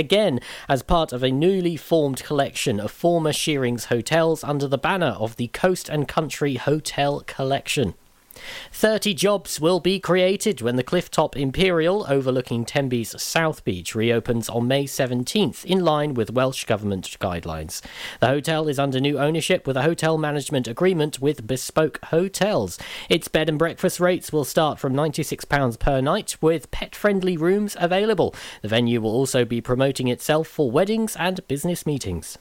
again as part of a newly formed collection of former Shearings hotels under the banner of the Coast and Country Hotel Collection. 30 jobs will be created when the Clifftop Imperial overlooking Tenby's South Beach reopens on May 17th, in line with Welsh Government guidelines. The hotel is under new ownership with a hotel management agreement with Bespoke Hotels. Its bed and breakfast rates will start from £96 per night, with pet friendly rooms available. The venue will also be promoting itself for weddings and business meetings.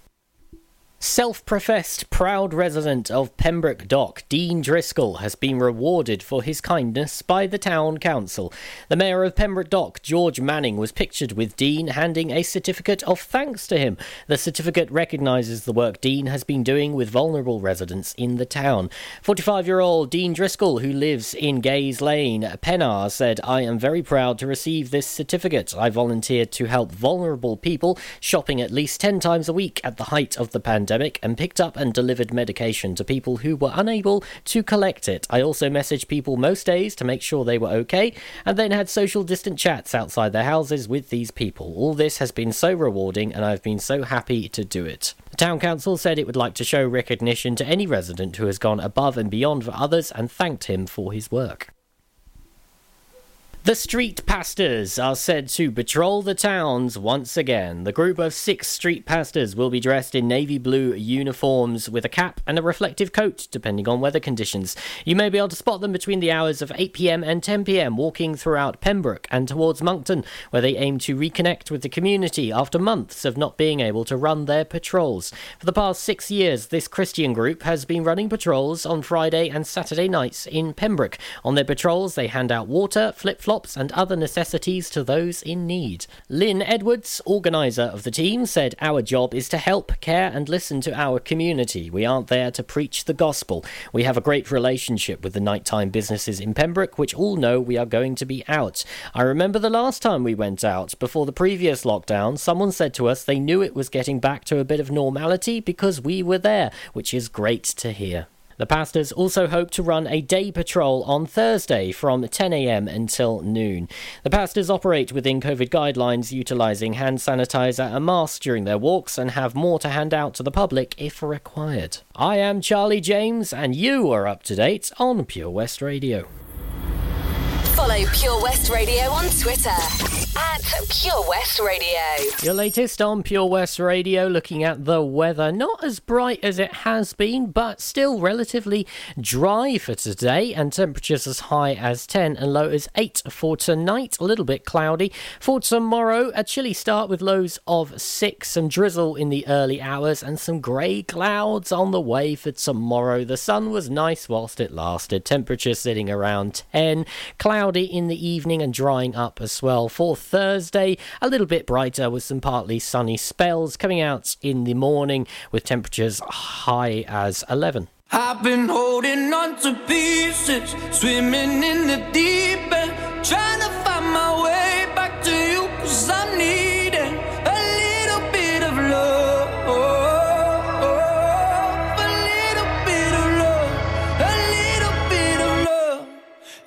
Self professed proud resident of Pembroke Dock, Dean Driscoll, has been rewarded for his kindness by the town council. The mayor of Pembroke Dock, George Manning, was pictured with Dean handing a certificate of thanks to him. The certificate recognises the work Dean has been doing with vulnerable residents in the town. 45 year old Dean Driscoll, who lives in Gaze Lane, Pennar, said, I am very proud to receive this certificate. I volunteered to help vulnerable people, shopping at least 10 times a week at the height of the pandemic pandemic and picked up and delivered medication to people who were unable to collect it. I also messaged people most days to make sure they were okay and then had social distant chats outside their houses with these people. All this has been so rewarding and I've been so happy to do it. The Town Council said it would like to show recognition to any resident who has gone above and beyond for others and thanked him for his work. The street pastors are said to patrol the towns once again. The group of six street pastors will be dressed in navy blue uniforms with a cap and a reflective coat, depending on weather conditions. You may be able to spot them between the hours of 8pm and 10pm, walking throughout Pembroke and towards Monkton, where they aim to reconnect with the community after months of not being able to run their patrols. For the past six years, this Christian group has been running patrols on Friday and Saturday nights in Pembroke. On their patrols, they hand out water, flip flops, and other necessities to those in need. Lynn Edwards, organiser of the team, said, Our job is to help, care, and listen to our community. We aren't there to preach the gospel. We have a great relationship with the nighttime businesses in Pembroke, which all know we are going to be out. I remember the last time we went out, before the previous lockdown, someone said to us they knew it was getting back to a bit of normality because we were there, which is great to hear. The pastors also hope to run a day patrol on Thursday from 10am until noon. The pastors operate within COVID guidelines, utilising hand sanitizer and masks during their walks and have more to hand out to the public if required. I am Charlie James, and you are up to date on Pure West Radio. Follow Pure West Radio on Twitter at Pure West Radio. Your latest on Pure West Radio, looking at the weather. Not as bright as it has been, but still relatively dry for today, and temperatures as high as 10 and low as 8 for tonight. A little bit cloudy. For tomorrow, a chilly start with lows of 6, some drizzle in the early hours, and some grey clouds on the way for tomorrow. The sun was nice whilst it lasted, temperature sitting around 10. Cloudy cloudy in the evening and drying up as well. For Thursday, a little bit brighter with some partly sunny spells coming out in the morning with temperatures high as 11. I've been holding on to pieces, swimming in the deep end, trying to find my way back to you, cause I'm needing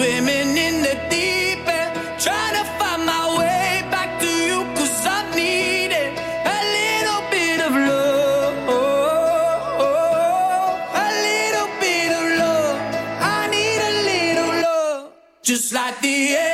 swimming in the deep end, trying to find my way back to you. Cause I need it. A little bit of love. A little bit of love. I need a little love. Just like the air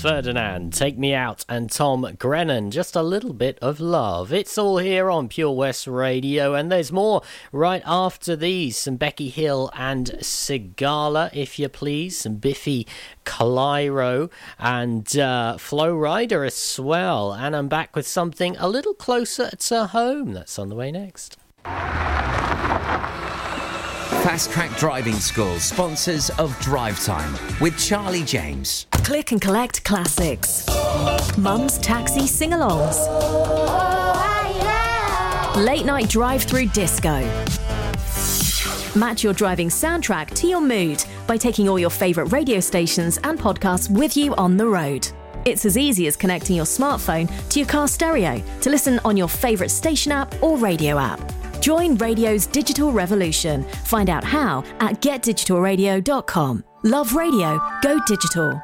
Ferdinand, Take Me Out, and Tom Grennan. Just a little bit of love. It's all here on Pure West Radio, and there's more right after these. Some Becky Hill and Sigala, if you please. Some Biffy Clyro and uh, Flo Rida as well. And I'm back with something a little closer to home. That's on the way next. Fast Track Driving School, sponsors of Drive Time with Charlie James. Click and collect classics. Mum's taxi sing alongs. Late night drive through disco. Match your driving soundtrack to your mood by taking all your favourite radio stations and podcasts with you on the road. It's as easy as connecting your smartphone to your car stereo to listen on your favourite station app or radio app. Join radio's digital revolution. Find out how at getdigitalradio.com. Love radio, go digital.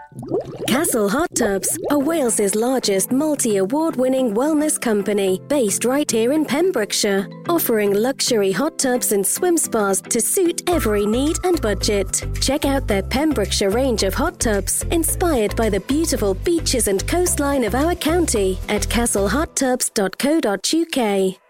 Castle Hot Tubs are Wales's largest multi award winning wellness company based right here in Pembrokeshire, offering luxury hot tubs and swim spas to suit every need and budget. Check out their Pembrokeshire range of hot tubs inspired by the beautiful beaches and coastline of our county at castlehottubs.co.uk.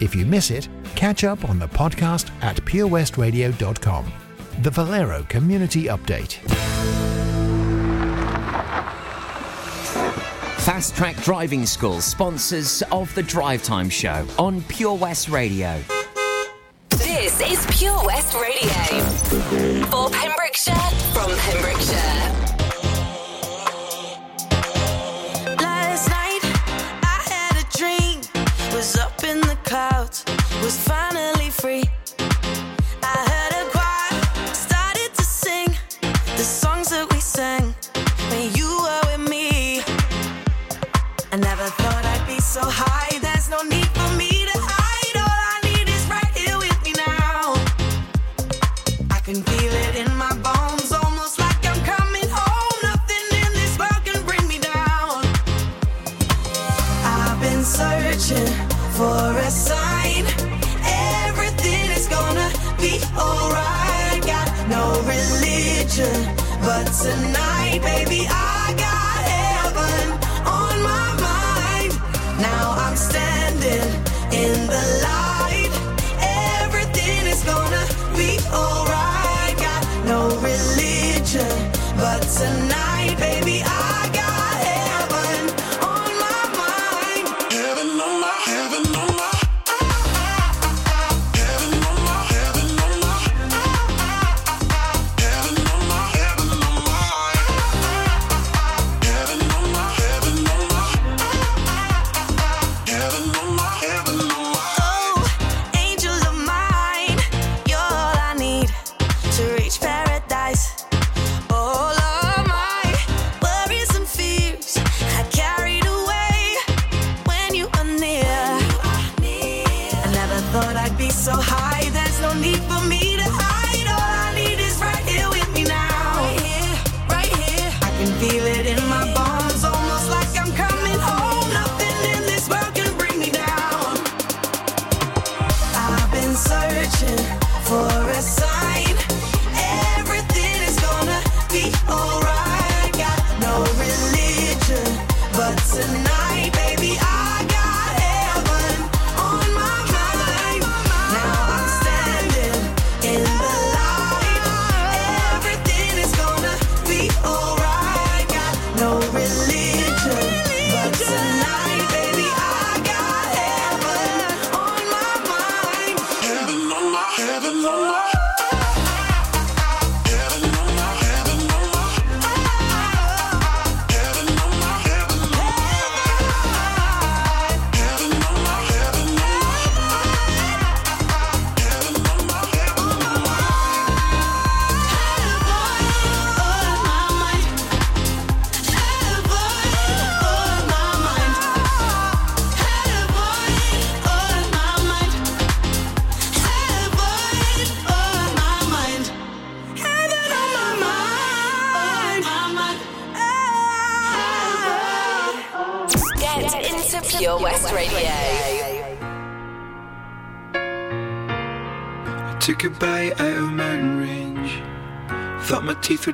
If you miss it, catch up on the podcast at purewestradio.com. The Valero Community Update. Fast Track Driving School, sponsors of the Drive Time Show on Pure West Radio. This is Pure West Radio. For Pembrokeshire, from Pembrokeshire.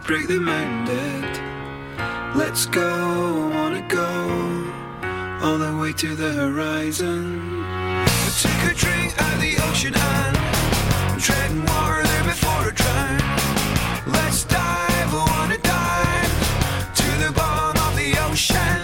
break the mandate. Let's go, wanna go all the way to the horizon. We'll take a drink at the ocean and tread water there before a drown. Let's dive, wanna dive to the bottom of the ocean.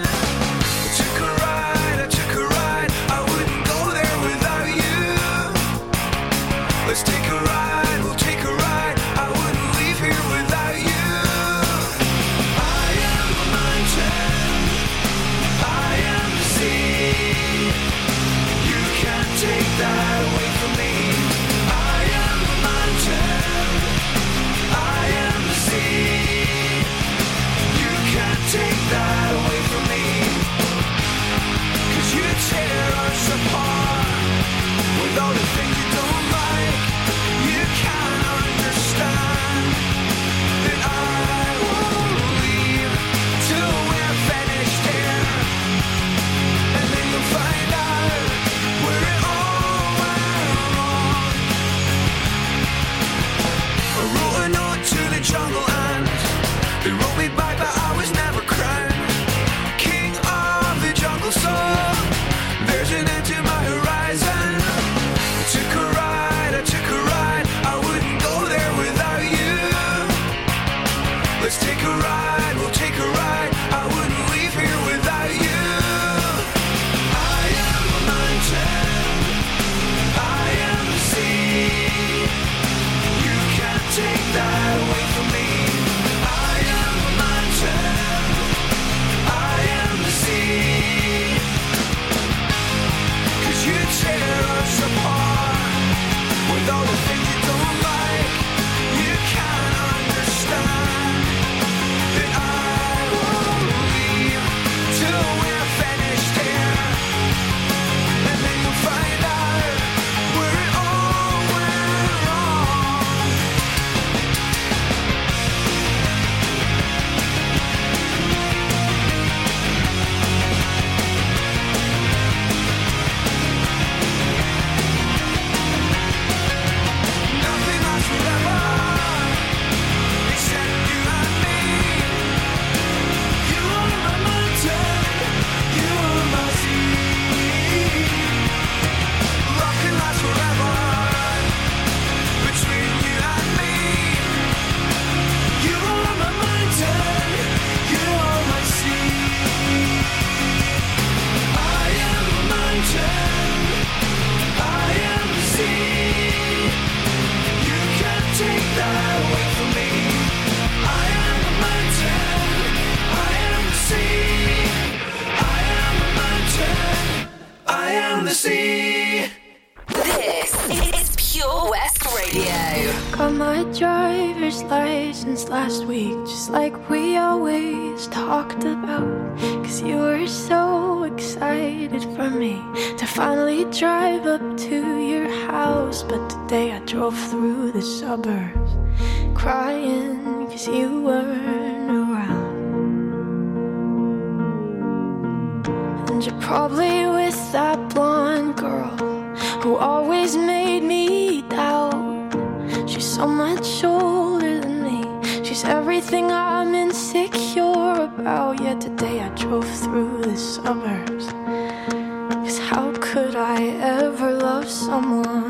I ever love someone?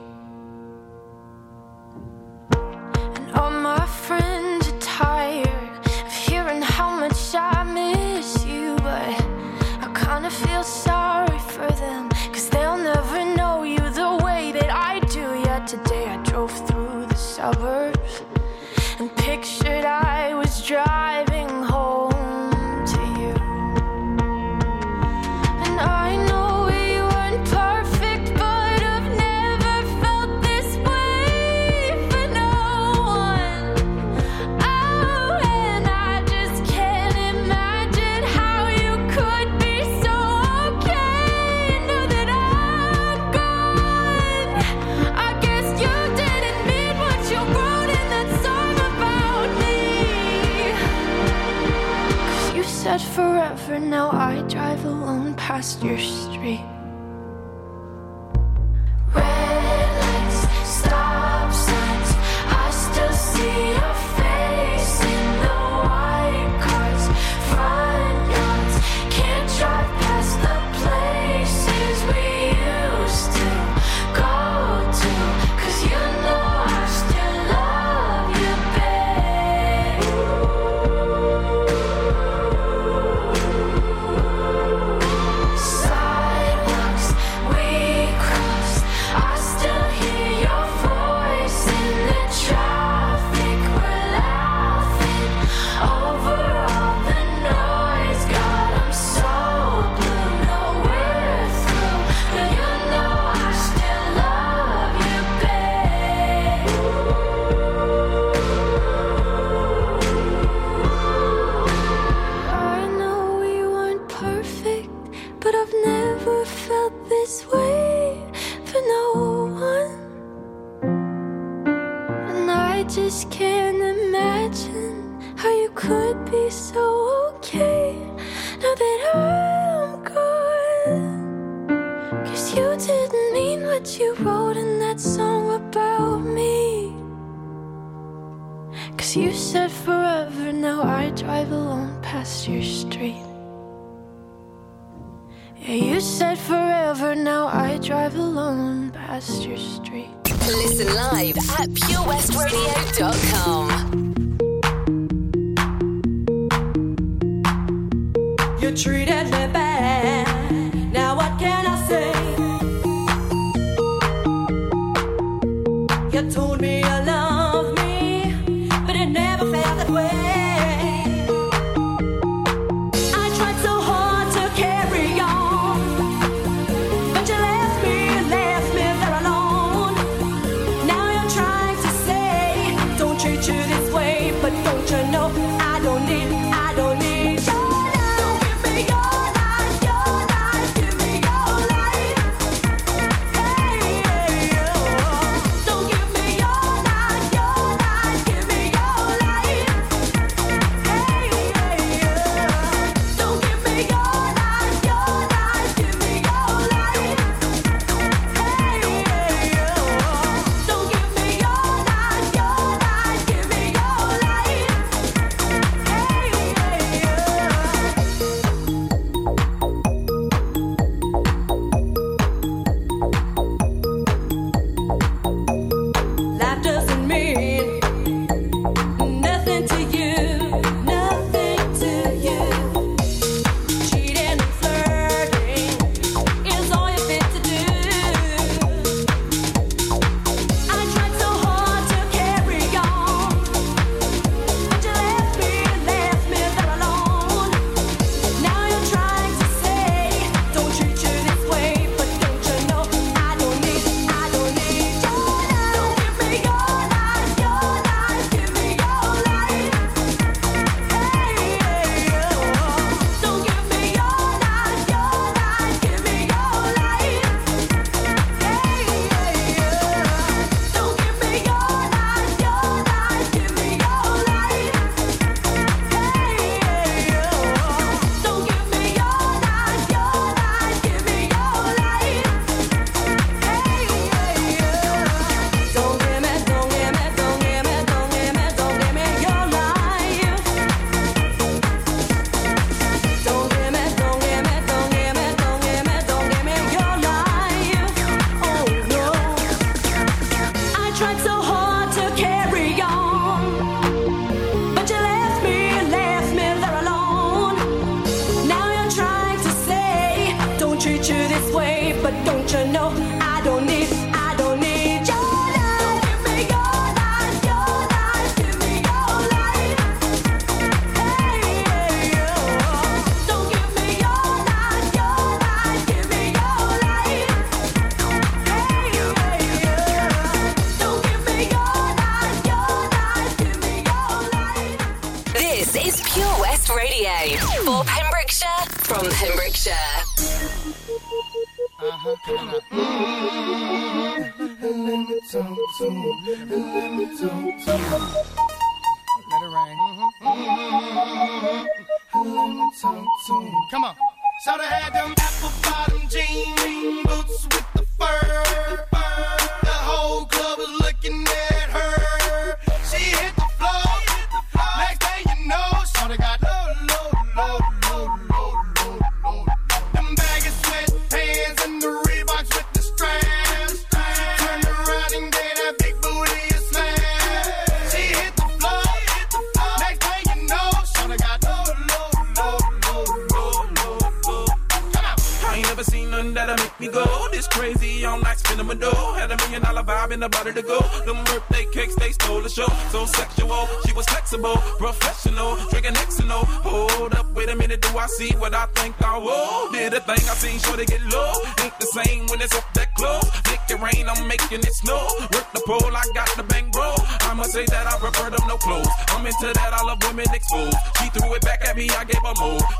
Tried so Let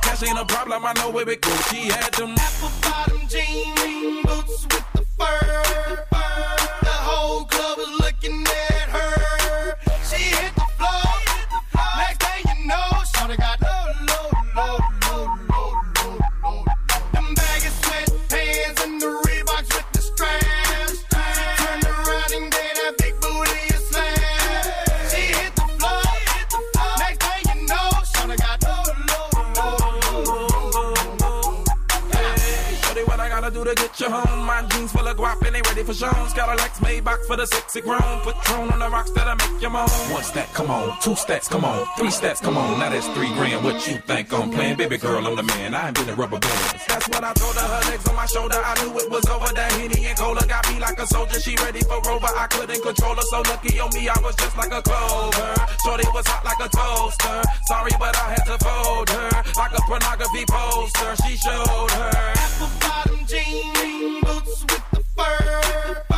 Cash ain't a problem, I know where it goes. She had them apple bottom jean boots with the fur. The whole club was looking for shows. Got a Lex Maybach for the sexy grown. Patron on the rocks that'll make you moan. One stack, come on. Two stacks, come on. Three stacks, come on. Now that's three grand. What you think I'm playing? Baby girl, I'm the man. I ain't been a rubber band. That's what I told her. Her legs on my shoulder. I knew it was over. That Henny and Cola got me like a soldier. She ready for Rover. I couldn't control her. So lucky on me, I was just like a clover. Shorty was hot like a toaster. Sorry, but I had to fold her. Like a pornography poster. She showed her. Apple bottom jean boots with the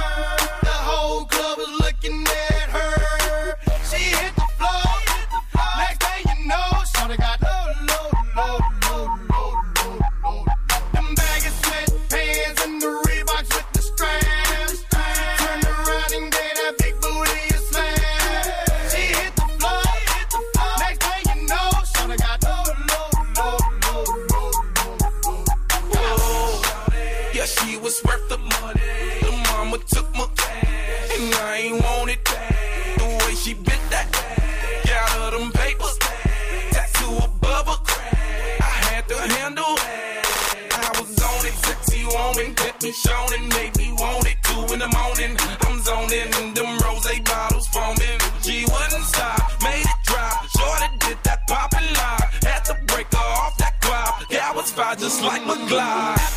me showing, made me want it. Two in the morning, I'm zoning, and them rose bottles foaming. She wouldn't stop, made it drop. Shorty did that poppin' lock, had to break her off that cloud. Yeah, I was fine just like McGlide.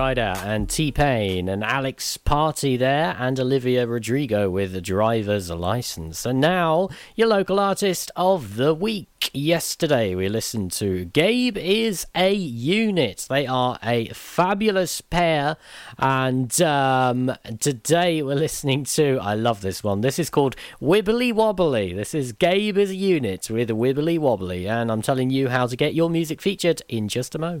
Rida and T Pain and Alex Party there, and Olivia Rodrigo with the driver's license. And now, your local artist of the week. Yesterday, we listened to Gabe is a Unit. They are a fabulous pair. And um, today, we're listening to, I love this one. This is called Wibbly Wobbly. This is Gabe is a Unit with Wibbly Wobbly. And I'm telling you how to get your music featured in just a mo.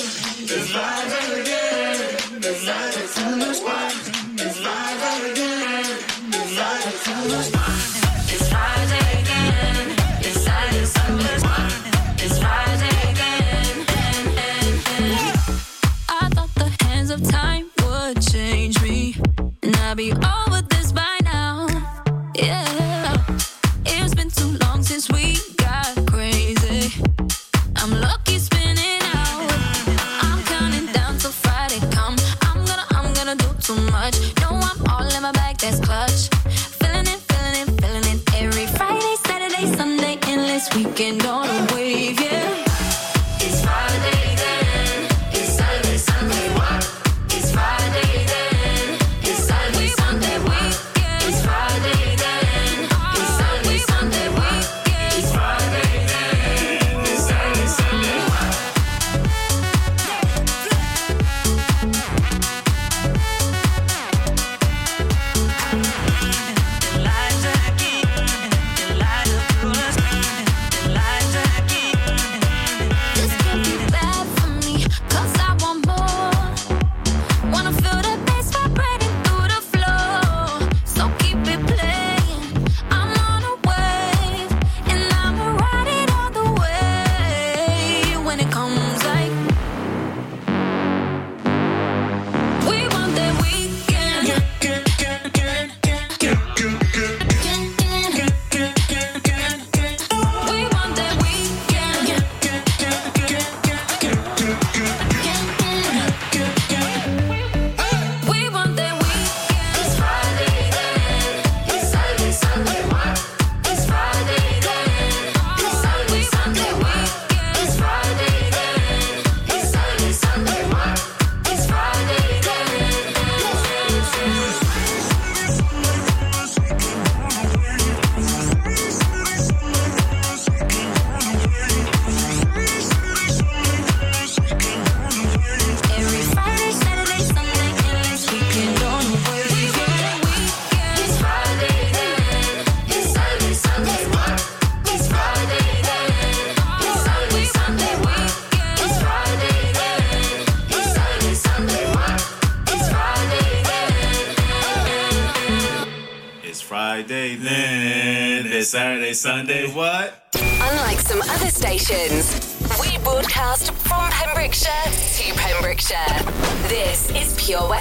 Sunday what? Unlike some other stations, we broadcast from Pembrokeshire to Pembrokeshire. This is Pure West.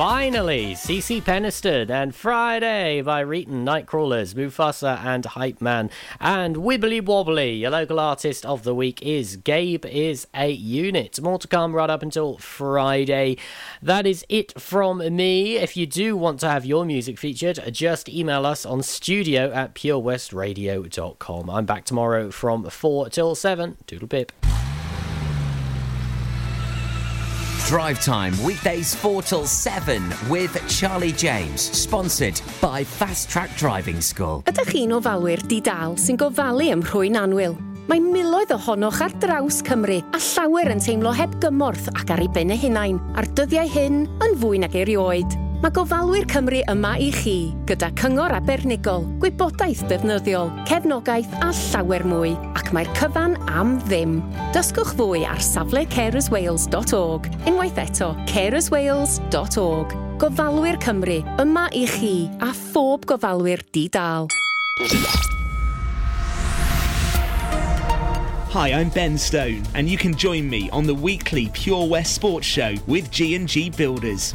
Finally, CeCe Peniston and Friday by Riton, Nightcrawlers, Mufasa and Hype Man. And Wibbly Wobbly, your local artist of the week is Gabe is a Unit. More to come right up until Friday. That is it from me. If you do want to have your music featured, just email us on studio at purewestradio.com. I'm back tomorrow from 4 till 7. Doodle pip. Drive Time, weekdays 4 till 7 with Charlie James, sponsored by Fast Track Driving School. Ydych chi'n ofalwyr di-dal sy'n gofalu ym rhwy'n anwyl? Mae miloedd ohonoch ar draws Cymru a llawer yn teimlo heb gymorth ac ar ei ben eu hunain, a'r dyddiau hyn yn fwy nag erioed. Mae gofalwyr Cymru yma i chi, gyda cyngor abernigol, gwybodaeth defnyddiol, cefnogaeth a llawer mwy, ac mae'r cyfan am ddim. Dysgwch fwy ar safle carerswales.org. Unwaith eto, carerswales.org. Gofalwyr Cymru, yma i chi, a phob gofalwyr di-dal. Hi, I'm Ben Stone, and you can join me on the weekly Pure West Sports Show with G&G Builders.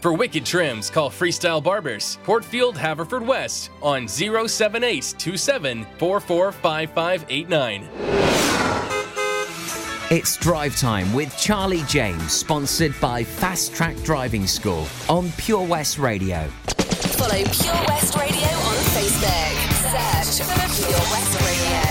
For wicked trims, call Freestyle Barbers, Portfield, Haverfordwest, on 07827 445589. It's Drive Time with Charlie James, sponsored by Fast Track Driving School on Pure West Radio. Follow Pure West Radio on Facebook. Search for Pure West Radio.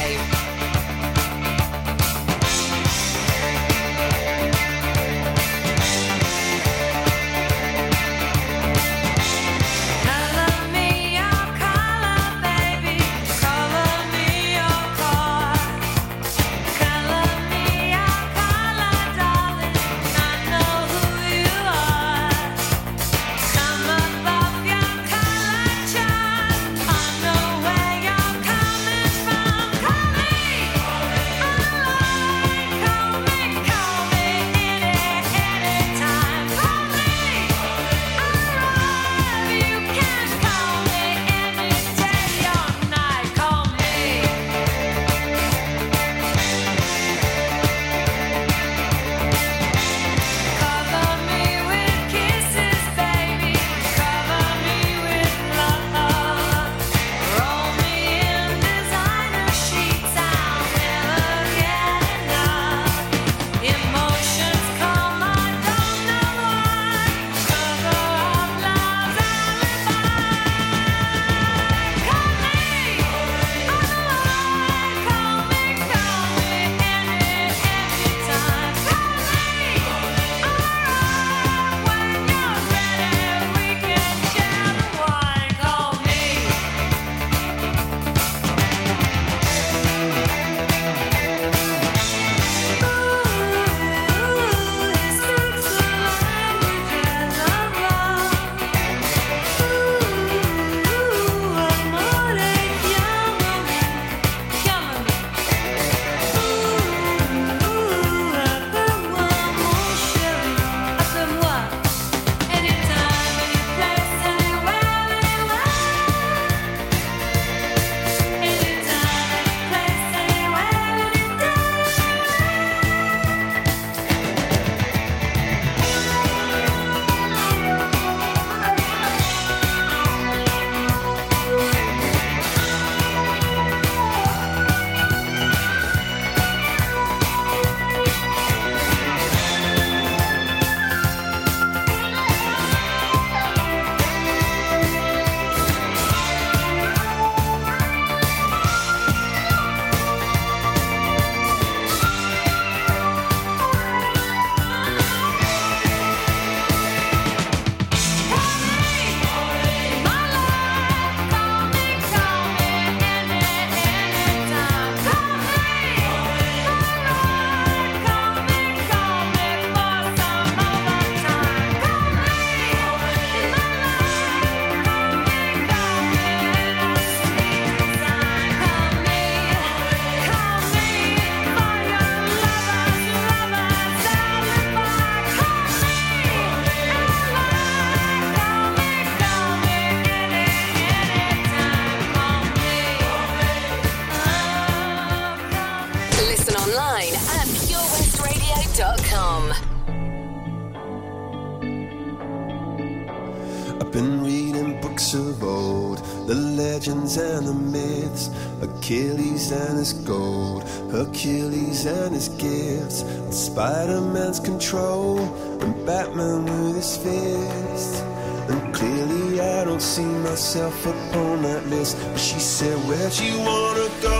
His gold, Hercules and his gifts, and Spider Man's control, and Batman with his fist. And clearly I don't see myself upon that list. But she said, Where'd you wanna go?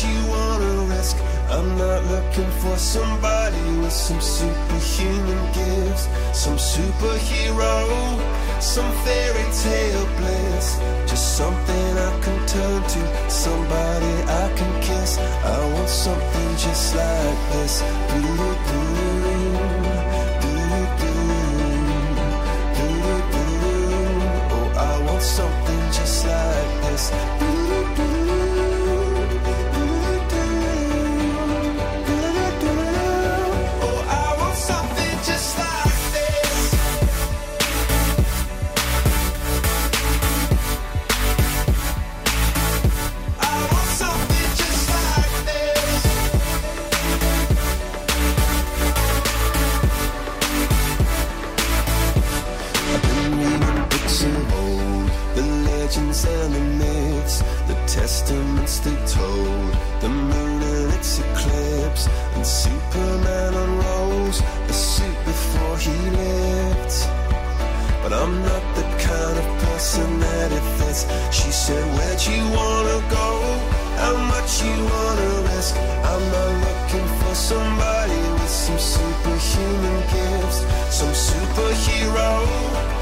You wanna risk? I'm not looking for somebody with some superhuman gifts, some superhero, some fairy tale bliss. Just something I can turn to, somebody I can kiss. I want something just like this. Oh, I want something just like this. The testaments they told, the moon and its eclipse, and Superman unrolls the suit before he lived. But I'm not the kind of person that it fits. She said, Where'd you wanna go? How much you wanna risk? I'm not looking for somebody with some superhuman gifts, some superhero,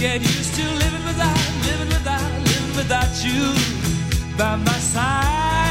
get used to living without, living without, living without you by my side.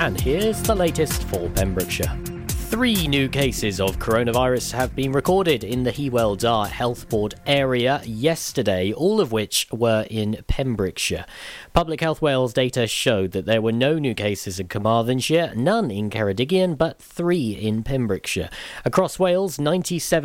And here's the latest for Pembrokeshire. Three new cases of coronavirus have been recorded in the Hywel Dda Health Board area yesterday, all of which were in Pembrokeshire. Public Health Wales data showed that there were no new cases in Carmarthenshire, none in Ceredigion, but three in Pembrokeshire. Across Wales, 97